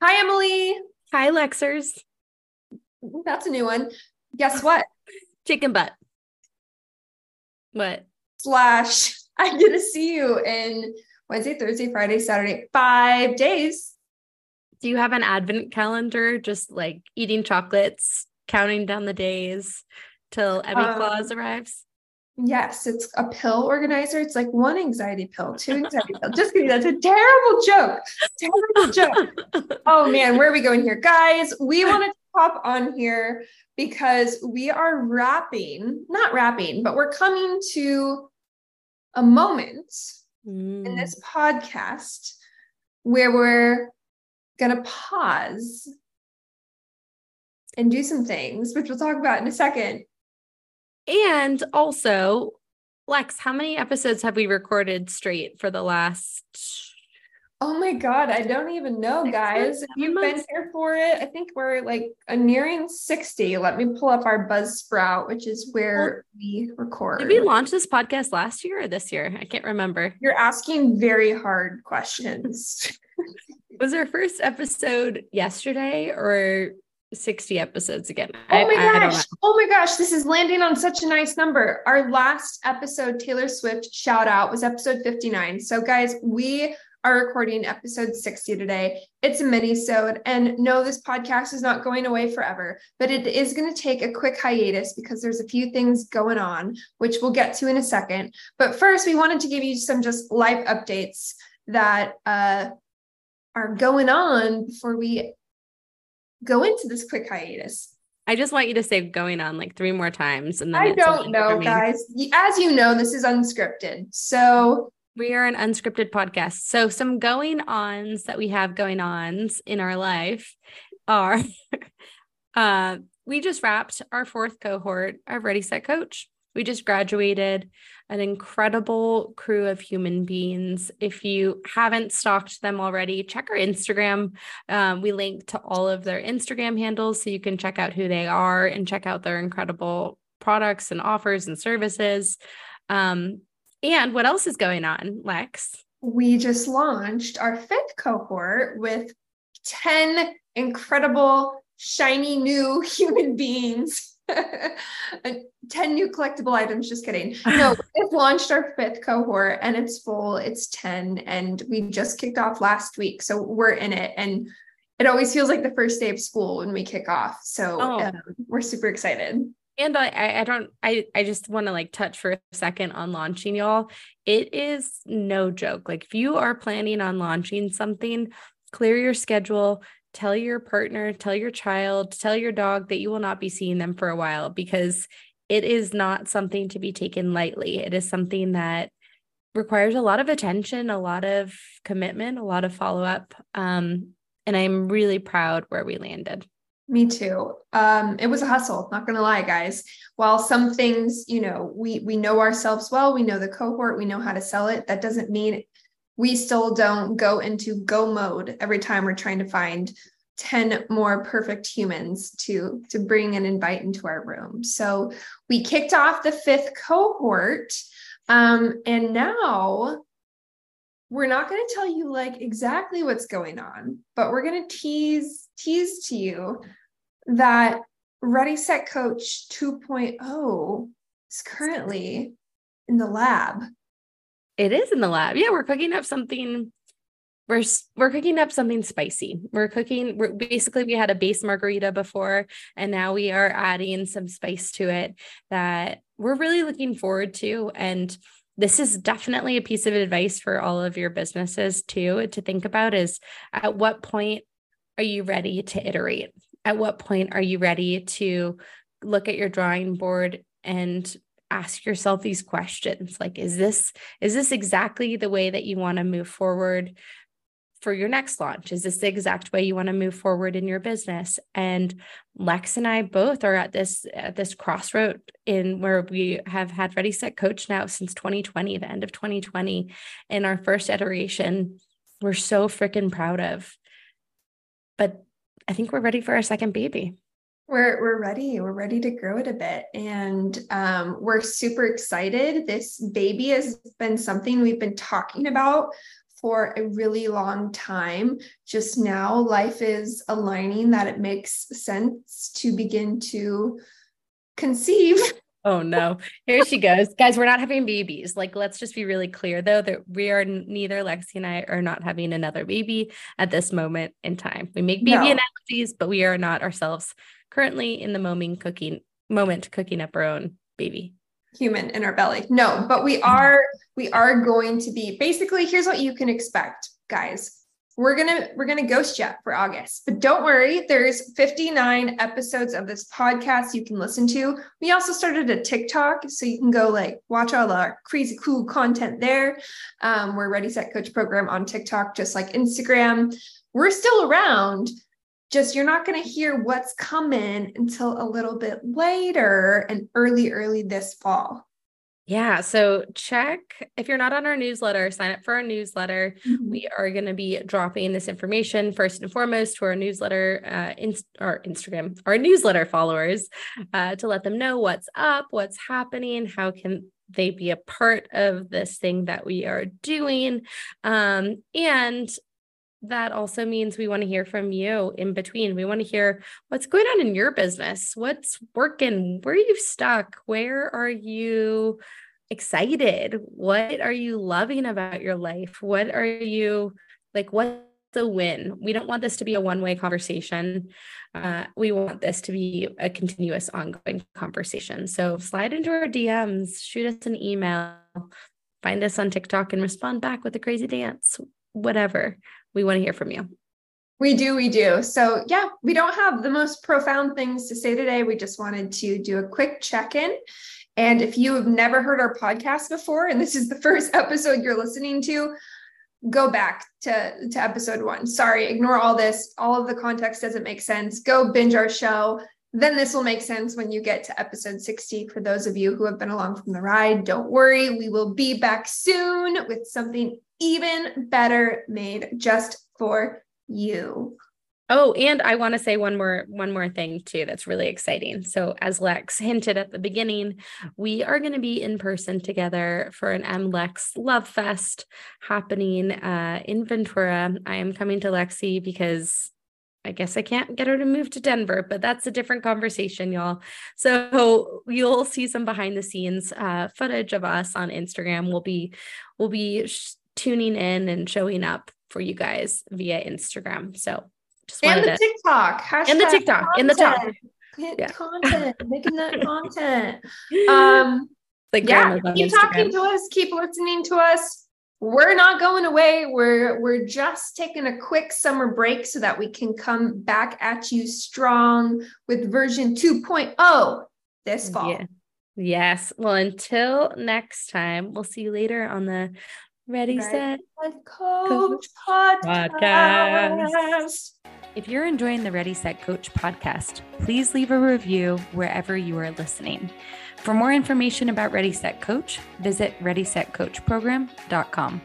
Hi, Emily. Hi, Lexers. That's a new one. Guess what? Chicken butt. What? Slash, I get to see you in Wednesday, Thursday, Friday, Saturday, five days. Do you have an advent calendar, just like eating chocolates, counting down the days till Emmy um, Claus arrives? Yes, it's a pill organizer. It's like one anxiety pill, two anxiety pill. Just kidding. That's a terrible joke. Terrible joke. oh man, where are we going here? Guys, we want to pop on here because we are wrapping, not wrapping, but we're coming to a moment mm. in this podcast where we're going to pause and do some things, which we'll talk about in a second. And also, Lex, how many episodes have we recorded straight for the last? Oh my God, I don't even know, guys. If you've been here for it, I think we're like a nearing 60. Let me pull up our Buzzsprout, which is where well, we record. Did we launch this podcast last year or this year? I can't remember. You're asking very hard questions. Was our first episode yesterday or 60 episodes again. Oh my I, gosh. I oh my gosh. This is landing on such a nice number. Our last episode, Taylor Swift shout out, was episode 59. So, guys, we are recording episode 60 today. It's a mini-sode. And no, this podcast is not going away forever, but it is going to take a quick hiatus because there's a few things going on, which we'll get to in a second. But first, we wanted to give you some just life updates that uh, are going on before we go into this quick hiatus? I just want you to say going on like three more times. And then I don't know, guys. As you know, this is unscripted. So we are an unscripted podcast. So some going ons that we have going ons in our life are uh we just wrapped our fourth cohort of Ready Set Coach. We just graduated an incredible crew of human beings. If you haven't stalked them already, check our Instagram. Um, we link to all of their Instagram handles so you can check out who they are and check out their incredible products and offers and services. Um, and what else is going on, Lex? We just launched our fifth cohort with 10 incredible, shiny new human beings 10 new collectible items. Just kidding. No, we've launched our fifth cohort and it's full. It's 10. And we just kicked off last week. So we're in it. And it always feels like the first day of school when we kick off. So oh. um, we're super excited. And I, I don't, I, I just want to like touch for a second on launching y'all. It is no joke. Like if you are planning on launching something, clear your schedule, tell your partner, tell your child, tell your dog that you will not be seeing them for a while because it is not something to be taken lightly. It is something that requires a lot of attention, a lot of commitment, a lot of follow up. Um, and I'm really proud where we landed. Me too. Um, it was a hustle, not gonna lie, guys. While some things, you know, we we know ourselves well, we know the cohort, we know how to sell it. That doesn't mean we still don't go into go mode every time we're trying to find 10 more perfect humans to to bring and invite into our room. So we kicked off the fifth cohort um, and now we're not going to tell you like exactly what's going on but we're going to tease tease to you that ready set coach 2.0 is currently in the lab it is in the lab. Yeah, we're cooking up something. We're we're cooking up something spicy. We're cooking. We're basically we had a base margarita before, and now we are adding some spice to it that we're really looking forward to. And this is definitely a piece of advice for all of your businesses too to think about is at what point are you ready to iterate? At what point are you ready to look at your drawing board and ask yourself these questions like is this is this exactly the way that you want to move forward for your next launch? Is this the exact way you want to move forward in your business? And lex and i both are at this at this crossroad in where we have had ready set coach now since 2020 the end of 2020 in our first iteration. We're so freaking proud of. But i think we're ready for our second baby we're we're ready. We're ready to grow it a bit, and um, we're super excited. This baby has been something we've been talking about for a really long time. Just now, life is aligning that it makes sense to begin to conceive. Oh no, here she goes. Guys, we're not having babies. Like, let's just be really clear though that we are neither Lexie and I are not having another baby at this moment in time. We make baby no. analogies, but we are not ourselves currently in the moment cooking moment cooking up our own baby human in our belly. No, but we mm-hmm. are we are going to be basically here's what you can expect, guys. We're to we're to ghost you for August. But don't worry, there's 59 episodes of this podcast you can listen to. We also started a TikTok so you can go like watch all our crazy cool content there. Um, we're Ready Set Coach program on TikTok just like Instagram. We're still around, just you're not going to hear what's coming until a little bit later and early, early this fall. Yeah. So check if you're not on our newsletter, sign up for our newsletter. Mm-hmm. We are going to be dropping this information first and foremost to our newsletter, uh, in, our Instagram, our newsletter followers uh, to let them know what's up, what's happening, how can they be a part of this thing that we are doing. Um, and that also means we want to hear from you in between. We want to hear what's going on in your business, what's working, where are you stuck, where are you excited, what are you loving about your life, what are you like, what's the win? We don't want this to be a one way conversation. Uh, we want this to be a continuous, ongoing conversation. So slide into our DMs, shoot us an email, find us on TikTok, and respond back with a crazy dance, whatever we want to hear from you. We do, we do. So, yeah, we don't have the most profound things to say today. We just wanted to do a quick check in. And if you have never heard our podcast before, and this is the first episode you're listening to, go back to, to episode one. Sorry, ignore all this. All of the context doesn't make sense. Go binge our show. Then this will make sense when you get to episode 60. For those of you who have been along from the ride, don't worry. We will be back soon with something even better made just for you. Oh, and I want to say one more one more thing too that's really exciting. So as Lex hinted at the beginning, we are going to be in person together for an MLex Love Fest happening uh, in Ventura. I am coming to Lexie because I guess I can't get her to move to Denver, but that's a different conversation, y'all. So you'll see some behind the scenes uh, footage of us on Instagram. We'll be we'll be sh- tuning in and showing up for you guys via Instagram. So just and the to, TikTok Hashtag and the TikTok content. in the top. Yeah. Content, making that content. Um, like yeah, keep talking to us, keep listening to us. We're not going away. We're we're just taking a quick summer break so that we can come back at you strong with version 2.0 this fall. Yeah. Yes. Well, until next time, we'll see you later on the Ready, Set, Coach, podcast. podcast. If you're enjoying the Ready, Set, Coach podcast, please leave a review wherever you are listening. For more information about Ready, Set, Coach, visit ReadySetCoachProgram.com.